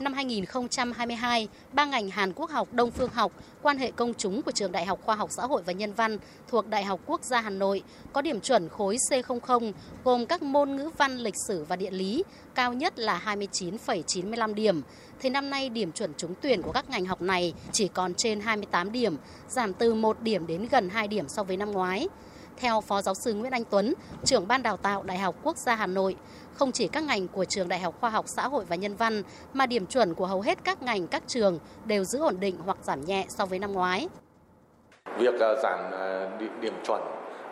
Năm 2022, ba ngành Hàn Quốc học, Đông phương học, quan hệ công chúng của Trường Đại học Khoa học Xã hội và Nhân văn thuộc Đại học Quốc gia Hà Nội có điểm chuẩn khối C00 gồm các môn ngữ văn, lịch sử và địa lý, cao nhất là 29,95 điểm. Thì năm nay điểm chuẩn trúng tuyển của các ngành học này chỉ còn trên 28 điểm, giảm từ 1 điểm đến gần 2 điểm so với năm ngoái. Theo Phó Giáo sư Nguyễn Anh Tuấn, trưởng ban đào tạo Đại học Quốc gia Hà Nội, không chỉ các ngành của trường Đại học Khoa học Xã hội và Nhân văn, mà điểm chuẩn của hầu hết các ngành các trường đều giữ ổn định hoặc giảm nhẹ so với năm ngoái. Việc à, giảm à, điểm chuẩn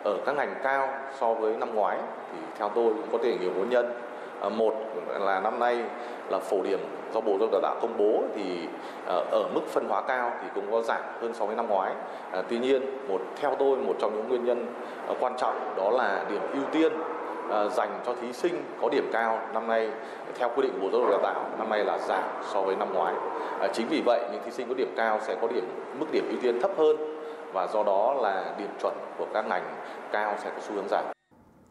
ở các ngành cao so với năm ngoái thì theo tôi cũng có thể nhiều nguyên nhân. À, một là năm nay là phổ điểm do Bộ Giáo dục Đào tạo công bố thì à, ở mức phân hóa cao thì cũng có giảm hơn so với năm ngoái. À, tuy nhiên, một theo tôi một trong những nguyên nhân quan trọng đó là điểm ưu tiên dành cho thí sinh có điểm cao năm nay theo quy định của Bộ Giáo dục Đào tạo năm nay là giảm so với năm ngoái. Chính vì vậy những thí sinh có điểm cao sẽ có điểm mức điểm ưu tiên thấp hơn và do đó là điểm chuẩn của các ngành cao sẽ có xu hướng giảm.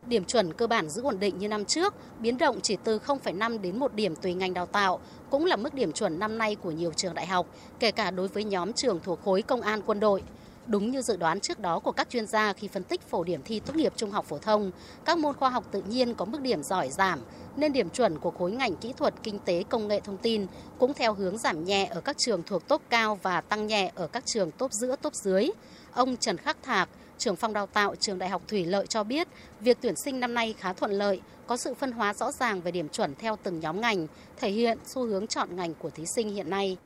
Điểm chuẩn cơ bản giữ ổn định như năm trước, biến động chỉ từ 0,5 đến 1 điểm tùy ngành đào tạo, cũng là mức điểm chuẩn năm nay của nhiều trường đại học, kể cả đối với nhóm trường thuộc khối công an quân đội. Đúng như dự đoán trước đó của các chuyên gia khi phân tích phổ điểm thi tốt nghiệp trung học phổ thông, các môn khoa học tự nhiên có mức điểm giỏi giảm, nên điểm chuẩn của khối ngành kỹ thuật, kinh tế, công nghệ thông tin cũng theo hướng giảm nhẹ ở các trường thuộc tốt cao và tăng nhẹ ở các trường tốt giữa, tốt dưới. Ông Trần Khắc Thạc, trưởng phòng đào tạo trường Đại học Thủy Lợi cho biết, việc tuyển sinh năm nay khá thuận lợi, có sự phân hóa rõ ràng về điểm chuẩn theo từng nhóm ngành, thể hiện xu hướng chọn ngành của thí sinh hiện nay.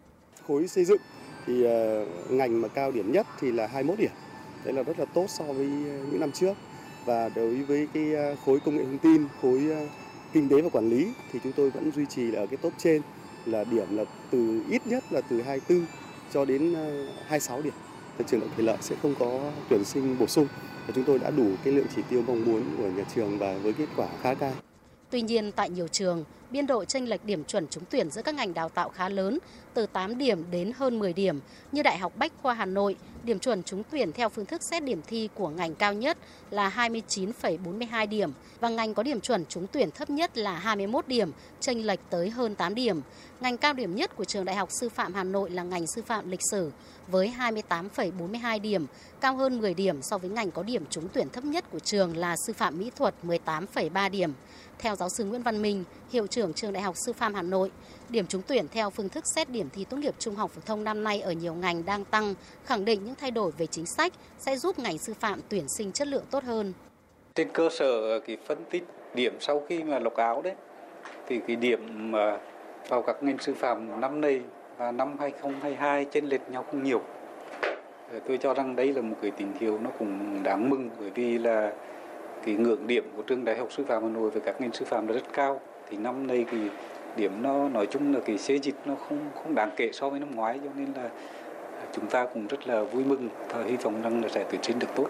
Khối xây dựng thì ờ, ngành mà cao điểm nhất thì là 21 điểm. Đấy là rất là tốt so với ờ, những năm trước. Và đối với cái ờ, khối công nghệ thông tin, khối kinh tế và quản lý thì chúng tôi vẫn duy trì là ở cái top trên là điểm là từ ít nhất là từ 24 cho đến 26 điểm. Trường đại thủy lợi sẽ không có tuyển sinh bổ sung và chúng tôi đã đủ cái lượng chỉ tiêu mong muốn của nhà trường và với kết quả khá cao. Tuy nhiên, tại nhiều trường, biên độ chênh lệch điểm chuẩn trúng tuyển giữa các ngành đào tạo khá lớn, từ 8 điểm đến hơn 10 điểm. Như Đại học Bách khoa Hà Nội, điểm chuẩn trúng tuyển theo phương thức xét điểm thi của ngành cao nhất là 29,42 điểm và ngành có điểm chuẩn trúng tuyển thấp nhất là 21 điểm, chênh lệch tới hơn 8 điểm. Ngành cao điểm nhất của trường Đại học Sư phạm Hà Nội là ngành sư phạm lịch sử với 28,42 điểm, cao hơn 10 điểm so với ngành có điểm trúng tuyển thấp nhất của trường là sư phạm mỹ thuật 18,3 điểm. Theo giáo sư Nguyễn Văn Minh, hiệu trưởng trường Đại học Sư phạm Hà Nội, điểm trúng tuyển theo phương thức xét điểm thi tốt nghiệp trung học phổ thông năm nay ở nhiều ngành đang tăng, khẳng định những thay đổi về chính sách sẽ giúp ngành sư phạm tuyển sinh chất lượng tốt hơn. Trên cơ sở cái phân tích điểm sau khi mà lọc áo đấy, thì cái điểm mà vào các ngành sư phạm năm nay và năm 2022 trên lệch nhau không nhiều. Ờ, tôi cho rằng đây là một cái tín hiệu nó cũng đáng mừng bởi vì là cái ngưỡng điểm của trường đại học sư phạm hà nội về các ngành sư phạm là rất cao thì năm nay thì điểm nó nói chung là cái xê dịch nó không không đáng kể so với năm ngoái cho nên là chúng ta cũng rất là vui mừng và hy vọng rằng là sẽ tuyển sinh được tốt.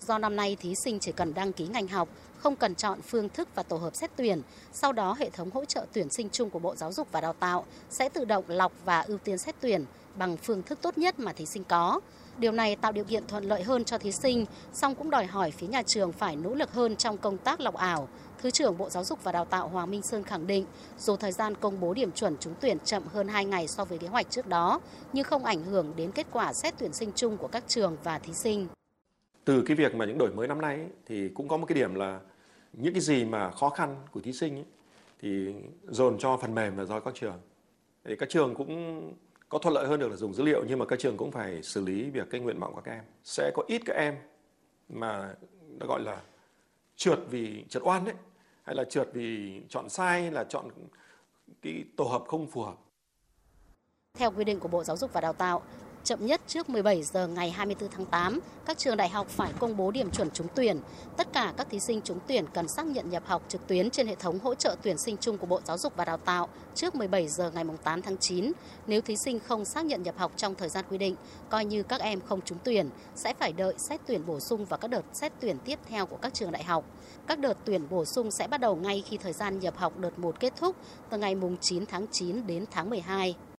Do năm nay thí sinh chỉ cần đăng ký ngành học, không cần chọn phương thức và tổ hợp xét tuyển, sau đó hệ thống hỗ trợ tuyển sinh chung của Bộ Giáo dục và Đào tạo sẽ tự động lọc và ưu tiên xét tuyển bằng phương thức tốt nhất mà thí sinh có. Điều này tạo điều kiện thuận lợi hơn cho thí sinh, song cũng đòi hỏi phía nhà trường phải nỗ lực hơn trong công tác lọc ảo. Thứ trưởng Bộ Giáo dục và Đào tạo Hoàng Minh Sơn khẳng định, dù thời gian công bố điểm chuẩn trúng tuyển chậm hơn 2 ngày so với kế hoạch trước đó, nhưng không ảnh hưởng đến kết quả xét tuyển sinh chung của các trường và thí sinh. Từ cái việc mà những đổi mới năm nay ấy, thì cũng có một cái điểm là những cái gì mà khó khăn của thí sinh ấy, thì dồn cho phần mềm và do các trường. Thì các trường cũng có thuận lợi hơn được là dùng dữ liệu nhưng mà các trường cũng phải xử lý việc cái nguyện vọng của các em. Sẽ có ít các em mà nó gọi là trượt vì trượt oan đấy hay là trượt vì chọn sai hay là chọn cái tổ hợp không phù hợp. Theo quy định của Bộ Giáo dục và Đào tạo, Chậm nhất trước 17 giờ ngày 24 tháng 8, các trường đại học phải công bố điểm chuẩn trúng tuyển. Tất cả các thí sinh trúng tuyển cần xác nhận nhập học trực tuyến trên hệ thống hỗ trợ tuyển sinh chung của Bộ Giáo dục và Đào tạo trước 17 giờ ngày 8 tháng 9. Nếu thí sinh không xác nhận nhập học trong thời gian quy định, coi như các em không trúng tuyển, sẽ phải đợi xét tuyển bổ sung và các đợt xét tuyển tiếp theo của các trường đại học. Các đợt tuyển bổ sung sẽ bắt đầu ngay khi thời gian nhập học đợt 1 kết thúc từ ngày 9 tháng 9 đến tháng 12.